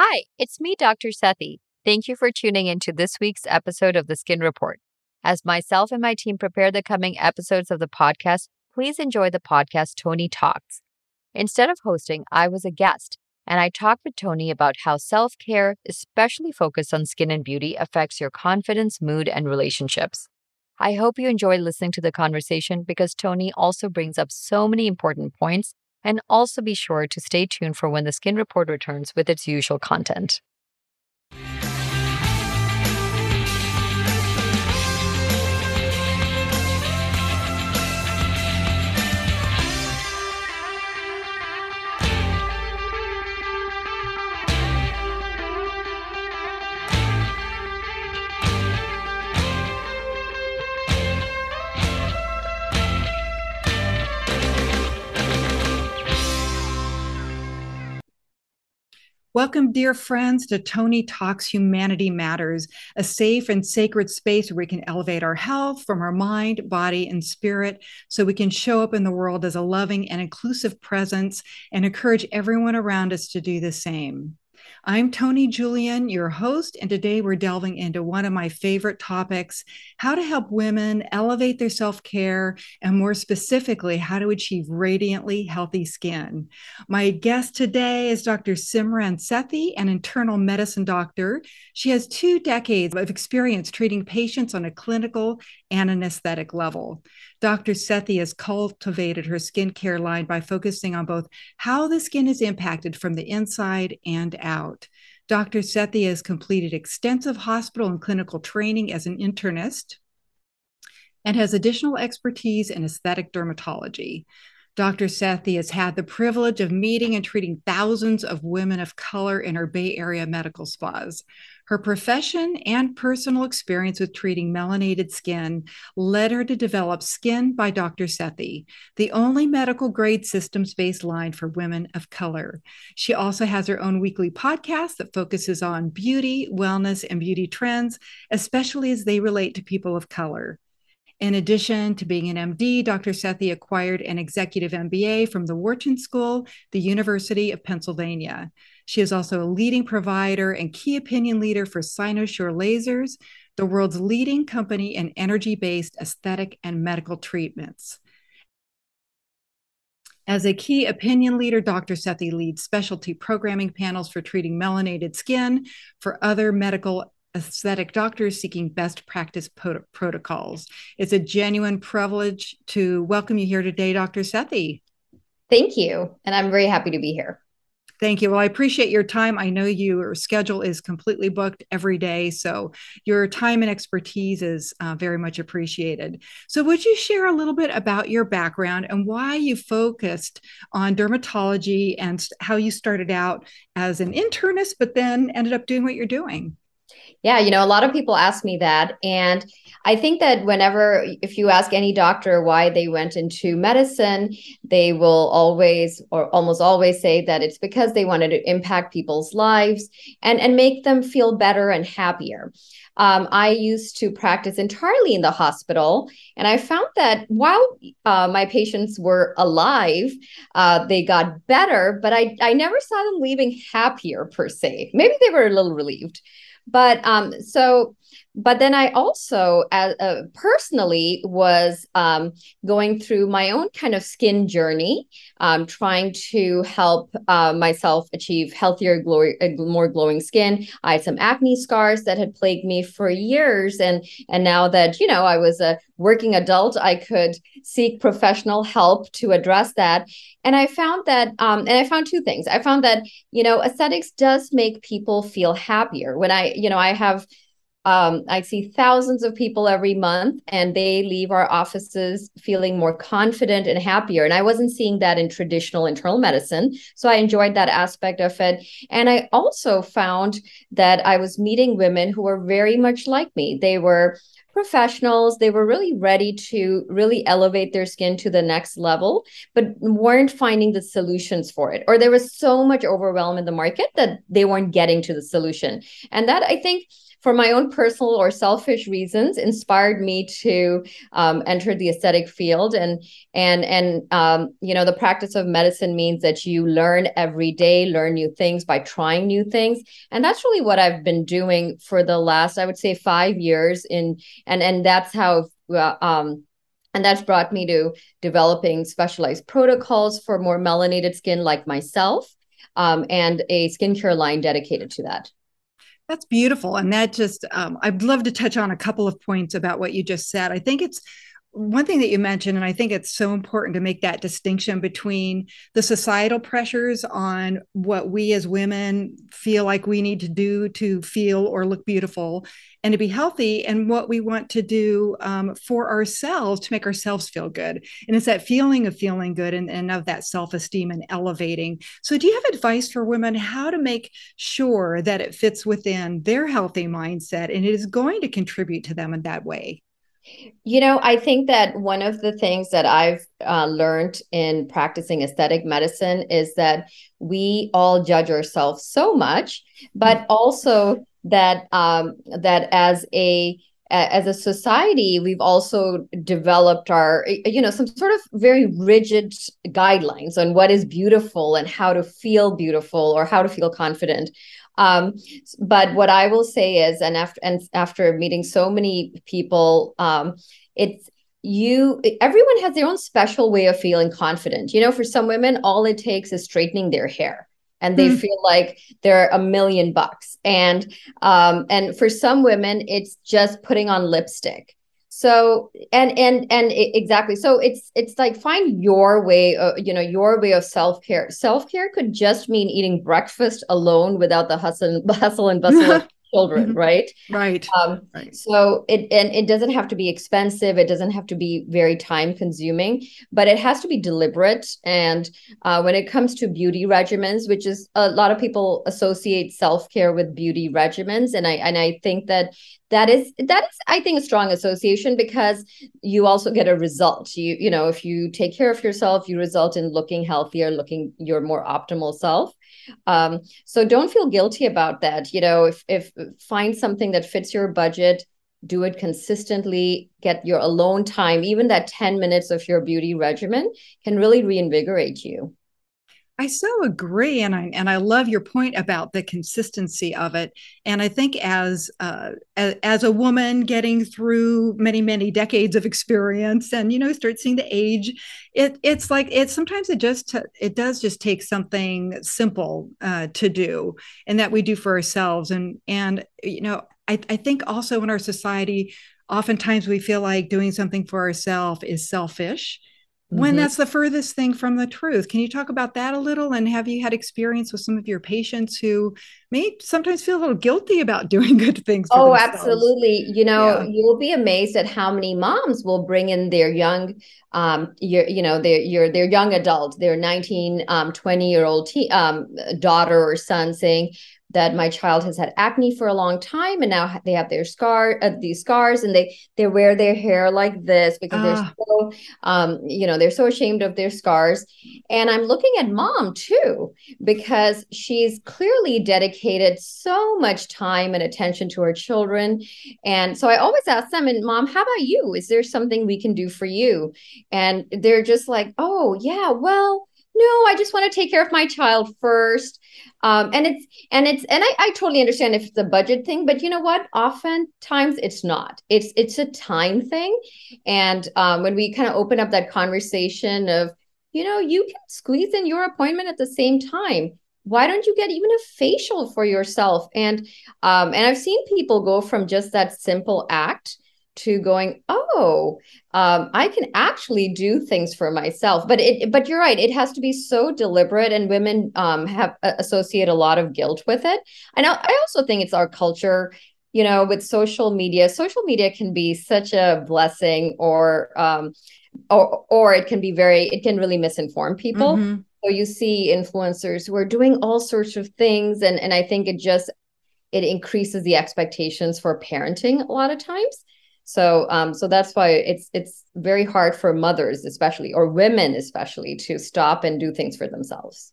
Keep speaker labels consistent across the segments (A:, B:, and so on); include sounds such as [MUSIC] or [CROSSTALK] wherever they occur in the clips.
A: Hi, it's me, Dr. Sethi. Thank you for tuning in to this week's episode of the Skin Report. As myself and my team prepare the coming episodes of the podcast, please enjoy the podcast Toni Talks. Instead of hosting, I was a guest, and I talked with Toni about how self care, especially focused on skin and beauty, affects your confidence, mood, and relationships. I hope you enjoy listening to the conversation because Toni also brings up so many important points and also be sure to stay tuned for when the Skin Report returns with its usual content.
B: Welcome, dear friends, to Toni Talks Humanity Matters, a safe and sacred space where we can elevate our health from our mind, body, and spirit so we can show up in the world as a loving and inclusive presence and encourage everyone around us to do the same. I'm Toni Julian, your host, and today we're delving into one of my favorite topics how to help women elevate their self care, and more specifically, how to achieve radiantly healthy skin. My guest today is Dr. Simran Sethi, an internal medicine doctor. She has two decades of experience treating patients on a clinical and an aesthetic level. Dr. Sethi has cultivated her skincare line by focusing on both how the skin is impacted from the inside and out. Dr. Sethi has completed extensive hospital and clinical training as an internist and has additional expertise in aesthetic dermatology. Dr. Sethi has had the privilege of meeting and treating thousands of women of color in her Bay Area medical spas. Her profession and personal experience with treating melanated skin led her to develop Skin by Dr. Sethi, the only medical grade systems based line for women of color. She also has her own weekly podcast that focuses on beauty, wellness, and beauty trends, especially as they relate to people of color. In addition to being an MD, Dr. Sethi acquired an executive MBA from the Wharton School, the University of Pennsylvania. She is also a leading provider and key opinion leader for Cynosure Lasers, the world's leading company in energy based aesthetic and medical treatments. As a key opinion leader, Dr. Sethi leads specialty programming panels for treating melanated skin for other medical aesthetic doctors seeking best practice protocols. It's a genuine privilege to welcome you here today, Dr. Sethi.
C: Thank you. And I'm very happy to be here.
B: Thank you. Well, I appreciate your time. I know your schedule is completely booked every day, so your time and expertise is uh, very much appreciated. So, would you share a little bit about your background and why you focused on dermatology and how you started out as an internist, but then ended up doing what you're doing?
C: Yeah, you know, a lot of people ask me that. And I think that whenever, if you ask any doctor why they went into medicine, they will always or almost always say that it's because they wanted to impact people's lives and, and make them feel better and happier. Um, I used to practice entirely in the hospital, and I found that while uh, my patients were alive, uh, they got better, but I, I never saw them leaving happier per se. Maybe they were a little relieved but um so but then I also, uh, uh, personally, was um, going through my own kind of skin journey, um, trying to help uh, myself achieve healthier, glory, uh, more glowing skin. I had some acne scars that had plagued me for years, and and now that you know I was a working adult, I could seek professional help to address that. And I found that, um, and I found two things. I found that you know aesthetics does make people feel happier. When I, you know, I have um, I see thousands of people every month, and they leave our offices feeling more confident and happier. And I wasn't seeing that in traditional internal medicine. So I enjoyed that aspect of it. And I also found that I was meeting women who were very much like me. They were professionals. They were really ready to really elevate their skin to the next level, but weren't finding the solutions for it. Or there was so much overwhelm in the market that they weren't getting to the solution. And that I think for my own personal or selfish reasons inspired me to um, enter the aesthetic field. And and and um, you know the practice of medicine means that you learn every day learn new things by trying new things. And that's really what i've been doing for the last i would say five years in and and that's how uh, um, and that's brought me to developing specialized protocols for more melanated skin like myself um, and a skincare line dedicated to that
B: that's beautiful. And that just, um, I'd love to touch on a couple of points about what you just said. I think it's one thing that you mentioned, and I think it's so important to make that distinction between the societal pressures on what we as women feel like we need to do to feel or look beautiful and to be healthy, and what we want to do um, for ourselves to make ourselves feel good. And it's that feeling of feeling good and, and of that self esteem and elevating. So, do you have advice for women how to make sure that it fits within their healthy mindset and it is going to contribute to them in that way?
C: You know, I think that one of the things that I've uh, learned in practicing aesthetic medicine is that we all judge ourselves so much, but also that um, that as a as a society we've also developed our you know some sort of very rigid guidelines on what is beautiful and how to feel beautiful or how to feel confident um, but what I will say is, and after and after meeting so many people, um, it's you everyone has their own special way of feeling confident. You know for some women all it takes is straightening their hair and they mm. feel like they're a million bucks. And um and for some women it's just putting on lipstick so and and and exactly. So it's it's like find your way you know your way of self-care. Self-care could just mean eating breakfast alone without the hustle [LAUGHS] hustle and bustle of [LAUGHS] children mm-hmm. right?
B: Right.
C: Um right. so it and it doesn't have to be expensive. It doesn't have to be very time consuming but it has to be deliberate. And uh, when it comes to beauty regimens which is a lot of people associate self-care with beauty regimens. And i and i think that that is that is i think a strong association because you also get a result. You you know if you take care of yourself you result in looking healthier looking your more optimal self um, so don't feel guilty about that. You know if if find something that fits your budget do it consistently get your alone time even that 10 minutes of your beauty regimen can really reinvigorate you
B: I so agree, and I and I love your point about the consistency of it. And I think as uh, as, as a woman getting through many many decades of experience, and you know start seeing the age, it it's like it sometimes it just it does just take something simple uh, to do, and that we do for ourselves. And and you know I I think also in our society, oftentimes we feel like doing something for ourselves is selfish when mm-hmm. that's the furthest thing from the truth. Can you talk about that a little? And have you had experience with some of your patients who may sometimes feel a little guilty about [LAUGHS] doing good things?
C: oh, themselves? absolutely. You know, yeah. you'll be amazed at how many moms will bring in their young, um, your, you know, their your their young adult, their 19, um, 20 year old te- um, daughter or son saying, that my child has had acne for a long time and now they have their scar uh, these scars and they they wear their hair like this because they're ah. so um you know they're so ashamed of their scars. And i'm looking at mom too because she's clearly dedicated so much time and attention to her children. And so i always ask them and mom how about you? Is there something we can do for you? And they're just like oh yeah well no i just want to take care of my child first. Um, and it's and it's and I, I totally understand if it's a budget thing but you know what? Oftentimes it's not. It's it's a time thing. And um, when we kind of open up that conversation of you know you can squeeze in your appointment at the same time. Why don't you get even a facial for yourself? And um, and i've seen people go from just that simple act to going oh um, i can actually do things for myself. But it but you're right it has to be so deliberate and women um, have uh, associate a lot of guilt with it. And I, I also think it's our culture you know with social media social media can be such a blessing or um or or it can be very it can really misinform people. Mm-hmm. so you see influencers who are doing all sorts of things and and i think it just it increases the expectations for parenting a lot of times So um, so that's why it's it's very hard for mothers, especially or women, especially, to stop and do things for themselves.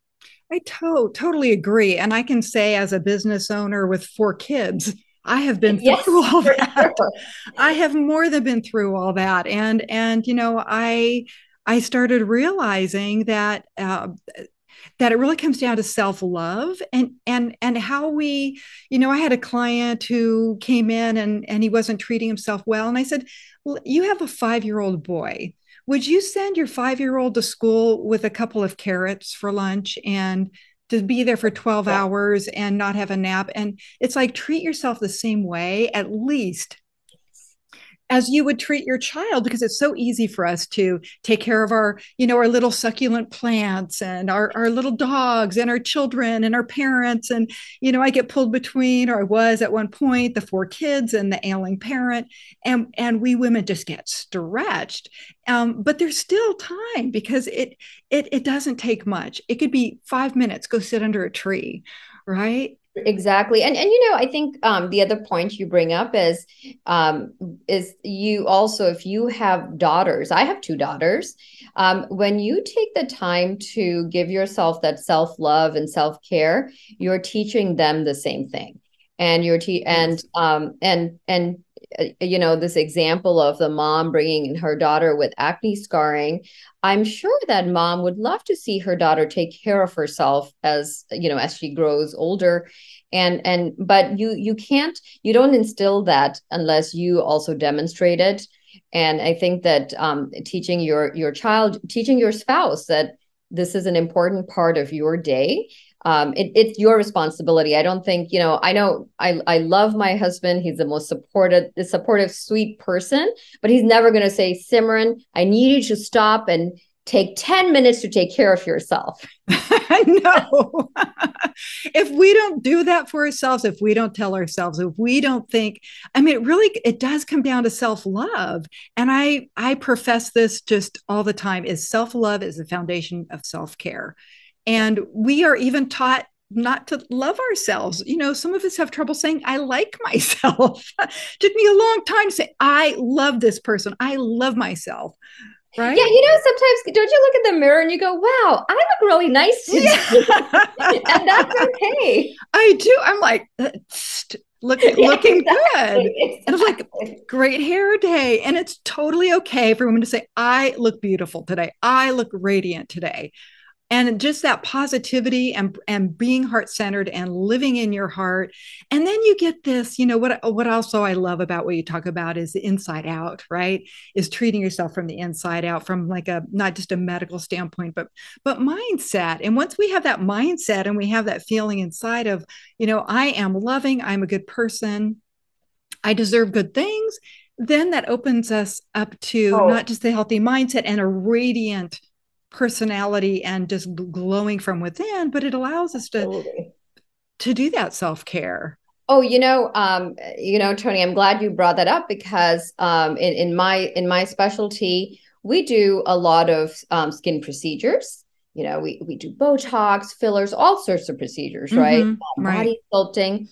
B: I to- totally agree. And I can say, as a business owner with four kids, I have been yes, through all that. Sure. I have more than been through all that. And and you know, I I started realizing that uh, that it really comes down to self-love and and and how we you know i had a client who came in and and he wasn't treating himself well and i said well, you have a 5-year-old boy would you send your 5-year-old to school with a couple of carrots for lunch and to be there for 12 yeah. hours and not have a nap and it's like treat yourself the same way at least as you would treat your child because it's so easy for us to take care of our you know our little succulent plants and our, our little dogs and our children and our parents. And you know i get pulled between or i was at one point the four kids and the ailing parent. And and we women just get stretched. Um, but there's still time because it it it doesn't take much. It could be five minutes go sit under a tree right
C: exactly. And and you know i think um, the other point you bring up is um, is you also if you have daughters i have two daughters um, when you take the time to give yourself that self-love and self-care you're teaching them the same thing. And you're te- and um and and you know this example of the mom bringing in her daughter with acne scarring i'm sure that mom would love to see her daughter take care of herself as you know as she grows older. And and but you you can't you don't instill that unless you also demonstrate it. And i think that um, teaching your your child teaching your spouse that this is an important part of your day um, it, it's your responsibility. I don't think you know. I know I I love my husband. He's the most supportive, the supportive, sweet person. But he's never going to say, "Simran, I need you to stop and take 10 minutes to take care of yourself. [LAUGHS]
B: no. [LAUGHS] if we don't do that for ourselves, if we don't tell ourselves, if we don't think, I mean, it really it does come down to self-love. And I I profess this just all the time is self-love is the foundation of self-care. And we are even taught not to love ourselves. You know, some of us have trouble saying, I like [LAUGHS] myself. Took me a long time to say, I love this person. I love myself. Right?
C: Yeah, you know, sometimes don't you look at the mirror and you go, "Wow, I look really nice [LAUGHS] today," yeah. [LAUGHS] and that's okay.
B: I do. I'm like, uh, look, yeah, looking exactly, good, exactly. and it's like, great hair day, and it's totally okay for women to say, "I look beautiful today. I look radiant today." And just that positivity and and being heart centered and living in your heart. And then you get this you know what what also i love about what you talk about is the inside out right? Is treating yourself from the inside out from like a not just a medical standpoint but but mindset. And once we have that mindset and we have that feeling inside of you know i am loving i'm a good person i deserve good things then that opens us up to oh. not just a healthy mindset and a radiant personality and just glowing from within, but it allows us to Absolutely. to do that self care.
C: Oh, you know, um, you know, Toni, I'm glad you brought that up because um, in, in my in my specialty, we do a lot of um, skin procedures. You know, we we do Botox, fillers, all sorts of procedures, mm-hmm, right? Um, right? Body sculpting,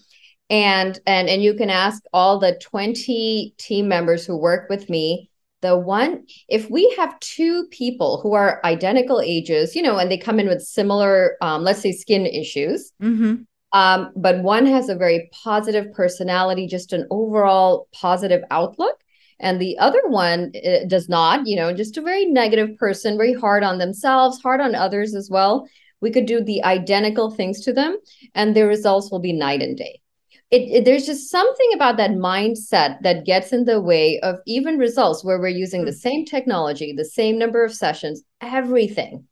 C: and and and you can ask all the 20 team members who work with me the one if we have two people who are identical ages you know and they come in with similar um, let's say skin issues mm-hmm. um, but one has a very positive personality just an overall positive outlook and the other one uh, does not you know just a very negative person very hard on themselves hard on others as well we could do the identical things to them and the results will be night and day it, it, there's just something about that mindset that gets in the way of even results where we're using the hmm. same technology, the same number of sessions, everything,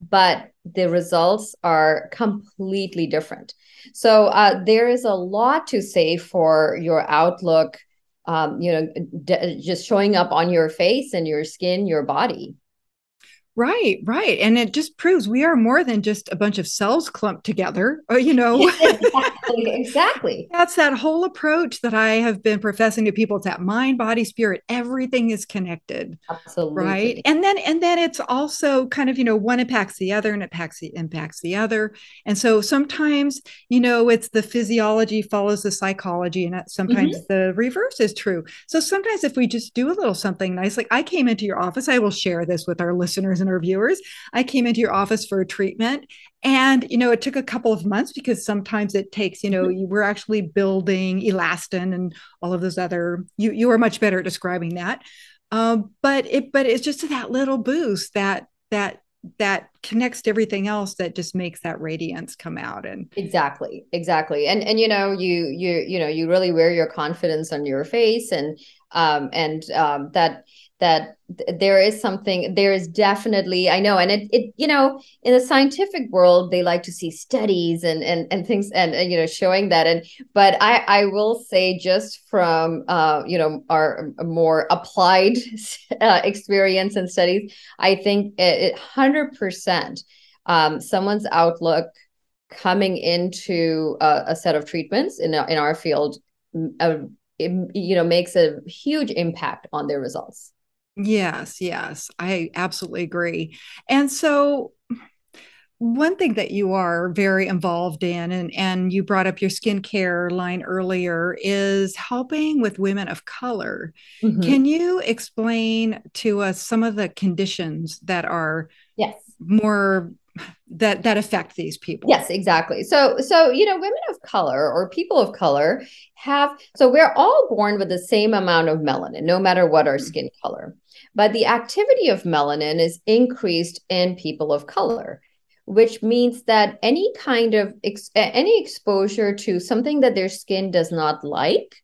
C: but the results are completely different. So uh, there is a lot to say for your outlook. Um, you know, d- just showing up on your face and your skin, your body.
B: Right, right. And it just proves we are more than just a bunch of cells clumped together, uh, you know. [LAUGHS]
C: exactly, exactly.
B: That's that whole approach that I have been professing to people. It's that mind, body, spirit, everything is connected.
C: Absolutely.
B: Right. And then and then it's also kind of, you know, one impacts the other and it impacts the impacts the other. And so sometimes, you know, it's the physiology follows the psychology, and sometimes mm-hmm. the reverse is true. So sometimes if we just do a little something nice, like I came into your office, I will share this with our listeners and interviewers. I came into your office for a treatment and you know it took a couple of months because sometimes it takes you know mm-hmm. you were actually building elastin and all of those other you you are much better at describing that um, but it but it's just that little boost that that that connects to everything else that just makes that radiance come out and
C: exactly exactly and and you know you you you know you really wear your confidence on your face and um and um that that there is something there is definitely i know and it, it you know in the scientific world they like to see studies and and, and things and, and you know showing that. And but i i will say just from uh you know our more applied [LAUGHS] uh, experience and studies i think it, it 100% um someone's outlook coming into a, a set of treatments in, in our field uh, it, you know makes a huge impact on their results
B: Yes, yes, I absolutely agree. And so, one thing that you are very involved in, and, and you brought up your skincare line earlier, is helping with women of color. Mm-hmm. Can you explain to us some of the conditions that are
C: yes
B: more that that affect these people.
C: Yes exactly. So so you know women of color or people of color have so we're all born with the same amount of melanin no matter what our mm-hmm. skin color. But the activity of melanin is increased in people of color which means that any kind of ex- any exposure to something that their skin does not like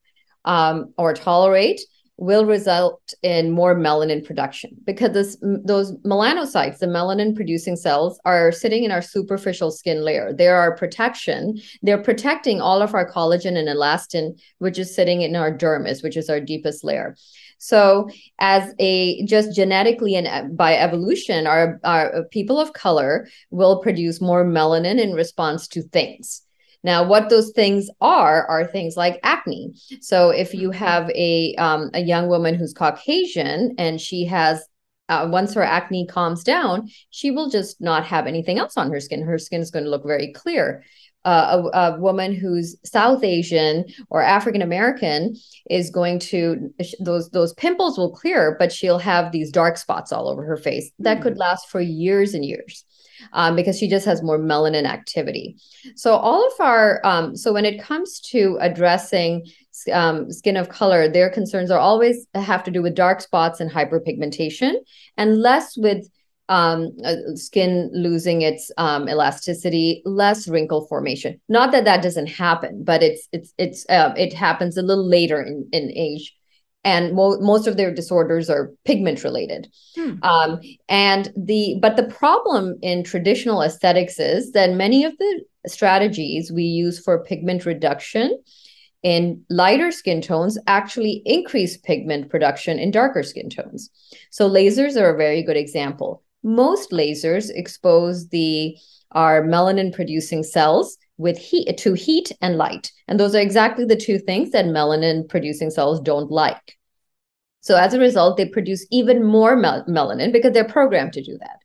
C: um, or tolerate will result in more melanin production because this, those melanocytes, the melanin producing cells, are sitting in our superficial skin layer. They are our protection. They're protecting all of our collagen and elastin, which is sitting in our dermis, which is our deepest layer. So, as a just genetically and uh, by evolution, our, our people of color will produce more melanin in response to things. Now, what those things are are things like acne. So, if you mm-hmm. have a um, a young woman who's Caucasian and she has uh, once her acne calms down, she will just not have anything else on her skin. Her skin is going to look very clear. Uh, a, a, woman who's South Asian or African American is going to those those pimples will clear, but she'll have these dark spots all over her face that could last for years and years um, because she just has more melanin activity. So all of our um, so when it comes to addressing um, skin of color, their concerns are always have to do with dark spots and hyperpigmentation, and less with um, uh, skin losing its um, elasticity, less wrinkle formation. Not that that doesn't happen, but it's it's it's uh, it happens a little later in in age and mo- most of their disorders are pigment related hmm. um, and the but the problem in traditional aesthetics is that many of the strategies we use for pigment reduction in lighter skin tones actually increase pigment production in darker skin tones so lasers are a very good example most lasers expose the our melanin producing cells with heat to heat and light and those are exactly the two things that melanin producing cells don't like so as a result, they produce even more mel- melanin because they're programmed to do that.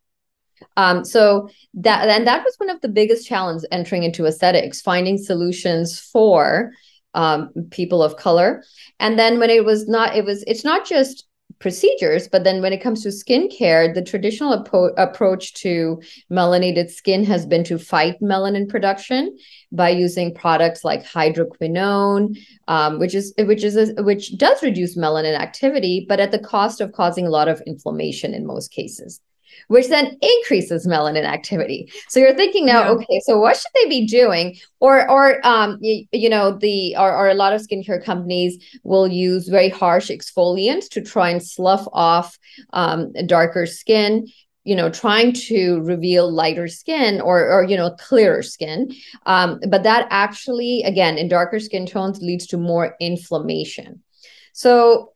C: Um, so that and that was one of the biggest challenges entering into aesthetics, finding solutions for um, people of color. And then when it was not, it was it's not just procedures. But then when it comes to skincare, the traditional apo- approach to melanated skin has been to fight melanin production by using products like hydroquinone, um, which is which is a, which does reduce melanin activity, but at the cost of causing a lot of inflammation in most cases which then increases melanin activity. So you're thinking now, yeah. okay, so what should they be doing? Or, or um, you, you know, the or, or a lot of skincare companies will use very harsh exfoliants to try and slough off um, darker skin you know trying to reveal lighter skin or or you know clearer skin um, but that actually again in darker skin tones leads to more inflammation so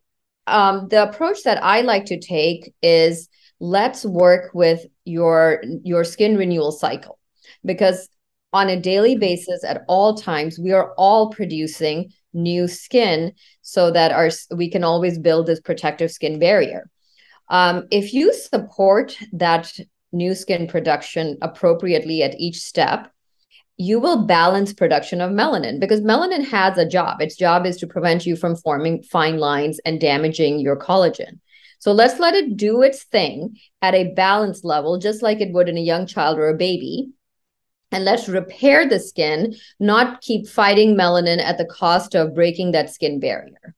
C: um, the approach that i like to take is let's work with your your skin renewal cycle. Because on a daily basis at all times we are all producing new skin so that our we can always build this protective skin barrier. Um, if you support that new skin production appropriately at each step you will balance production of melanin because melanin has a job. Its job is to prevent you from forming fine lines and damaging your collagen so let's let it do its thing at a balanced level just like it would in a young child or a baby and let's repair the skin, not keep fighting melanin at the cost of breaking that skin barrier.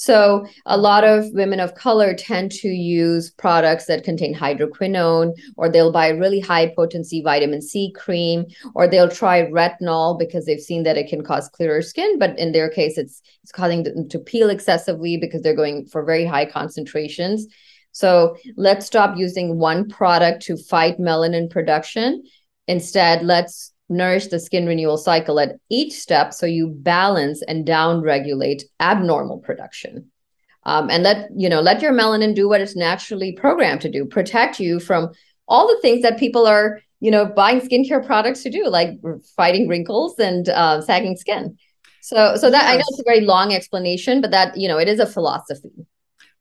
C: So, a lot of women of color tend to use products that contain hydroquinone, or they'll buy really high potency vitamin C cream, or they'll try retinol because they've seen that it can cause clearer skin. But in their case, it's it's causing them to peel excessively because they're going for very high concentrations. So, let's stop using one product to fight melanin production Instead, let's nourish the skin renewal cycle at each step so you balance and down regulate abnormal production. Um, and let you know let your melanin do what it's naturally programmed to do protect you from all the things that people are you know buying skincare products to do like fighting wrinkles and uh, sagging skin so so that yes. i know it's a very long explanation but that you know it is a philosophy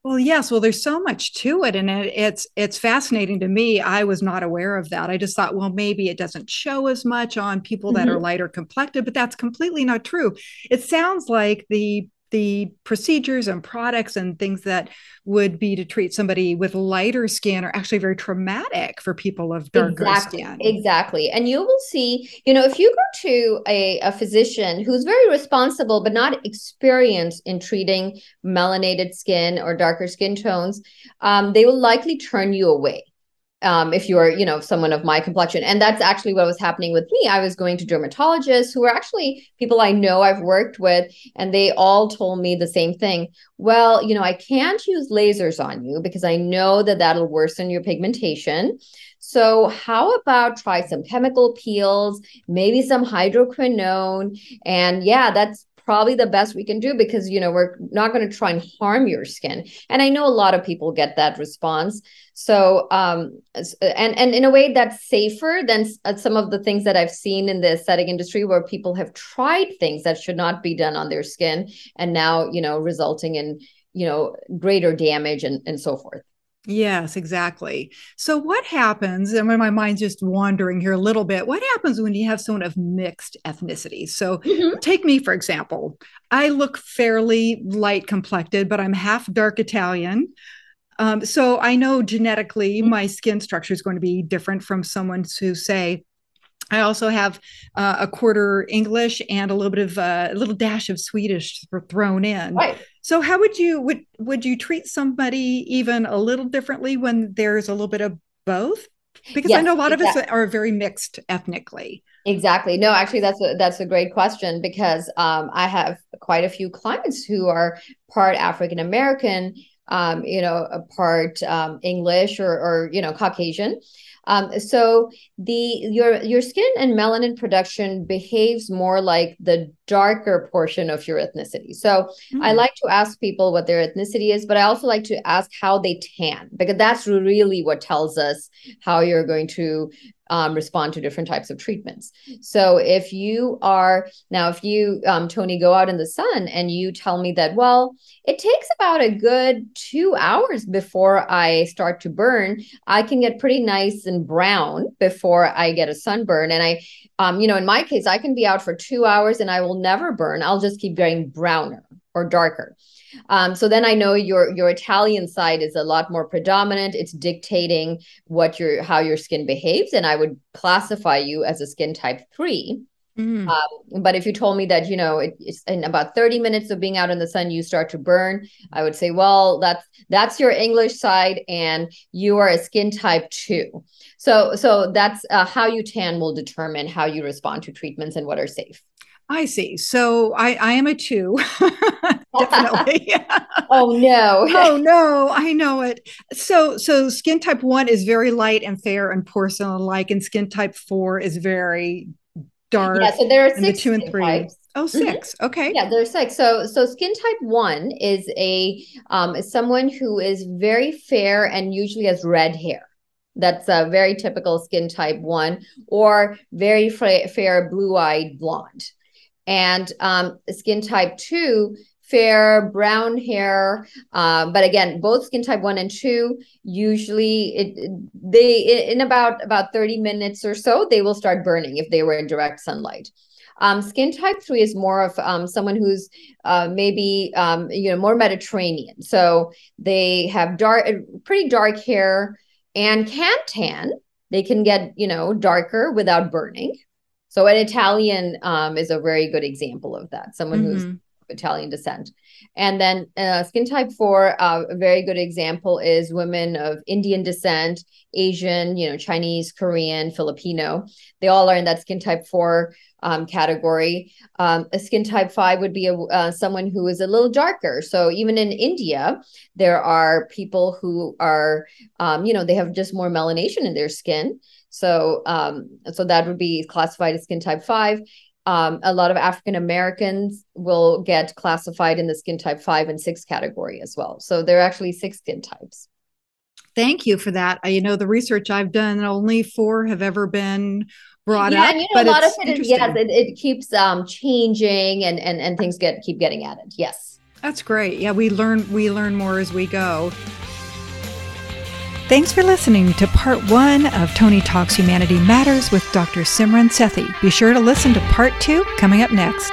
B: well, yes. Well, there's so much to it, and it, it's it's fascinating to me. I was not aware of that. I just thought, well, maybe it doesn't show as much on people that mm-hmm. are lighter complected, but that's completely not true. It sounds like the the procedures and products and things that would be to treat somebody with lighter skin are actually very traumatic for people of darker
C: exactly,
B: skin.
C: Exactly. And you will see, you know, if you go to a, a physician who's very responsible but not experienced in treating melanated skin or darker skin tones, um, they will likely turn you away um, if you're, you know, someone of my complexion. And that's actually what was happening with me. I was going to dermatologists who were actually people I know I've worked with, and they all told me the same thing. Well, you know, I can't use lasers on you because I know that that'll worsen your pigmentation. So, how about try some chemical peels, maybe some hydroquinone? And yeah, that's probably the best we can do because you know we're not going to try and harm your skin. And i know a lot of people get that response. So um and and in a way that's safer than uh, some of the things that i've seen in the aesthetic industry where people have tried things that should not be done on their skin and now you know resulting in you know greater damage and and so forth
B: Yes, exactly. So, what happens, and when my mind's just wandering here a little bit, what happens when you have someone of mixed ethnicity? So, mm-hmm. take me, for example. I look fairly light complected, but I'm half dark Italian. Um, so, I know genetically mm-hmm. my skin structure is going to be different from someone who, say, I also have uh, a quarter English and a little bit of uh, a little dash of Swedish thrown in.
C: Right.
B: So how would you would would you treat somebody even a little differently when there's a little bit of both? Because yes, I know a lot exactly. of us are very mixed ethnically.
C: Exactly. No, actually, that's a, that's a great question because um, I have quite a few clients who are part African American, um, you know, part um, English or, or you know Caucasian, um, so the your your skin and melanin production behaves more like the darker portion of your ethnicity. So mm. I like to ask people what their ethnicity is, but I also like to ask how they tan because that's really what tells us how you're going to um, respond to different types of treatments. So if you are now, if you, um, Toni, go out in the sun and you tell me that, well, it takes about a good two hours before I start to burn, I can get pretty nice and brown before I get a sunburn. And I, um, you know, in my case, I can be out for two hours and I will never burn. I'll just keep getting browner or darker. Um, so then I know your your Italian side is a lot more predominant. It's dictating what your how your skin behaves, and I would classify you as a skin type three. Mm. Um, but if you told me that you know it, it's in about 30 minutes of being out in the sun you start to burn i would say well that's that's your english side and you are a skin type 2 so so that's uh, how you tan will determine how you respond to treatments and what are safe
B: I see. So I, I am a two, [LAUGHS] [LAUGHS] definitely. [LAUGHS]
C: oh no.
B: oh no, I know it. So so skin type one is very light and fair and porcelain like, and skin type four is very dark.
C: Yeah, so there are six the two and three. Types.
B: Oh, mm-hmm. 6 mm-hmm. Okay.
C: Yeah, there's six. So, so skin type one is a um, is someone who is very fair and usually has red hair. That's a very typical skin type one, or very fa- fair blue-eyed blonde. And um, skin type two fair brown hair uh, but again both skin type 1 and 2 usually it they in about about 30 minutes or so they will start burning if they were in direct sunlight. Um, skin type 3 is more of um, someone who's uh, maybe um, you know more mediterranean. So they have dark pretty dark hair and can tan. They can get you know darker without burning. So an italian um, is a very good example of that someone mm-hmm. who's Italian descent. And then uh, skin type four, uh, a very good example is women of Indian descent, Asian, you know, Chinese, Korean, Filipino. They all are in that skin type four um, category. Um, a skin type five would be a, uh, someone who is a little darker. So even in India, there are people who are, um, you know, they have just more melanation in their skin. So, um, so that would be classified as skin type five um, a lot of African Americans will get classified in the skin type five and six category as well. So there are actually six skin types.
B: Thank you for that. You know, the research I've done, only four have ever been brought
C: yeah,
B: up.
C: And, you know, a lot of it is yes, it, it keeps um, changing and and and things get keep getting added. Yes,
B: that's great. Yeah, we learn we learn more as we go. Thanks for listening to part one of Toni Talks Humanity Matters with Dr. Simran Sethi. Be sure to listen to part two coming up next.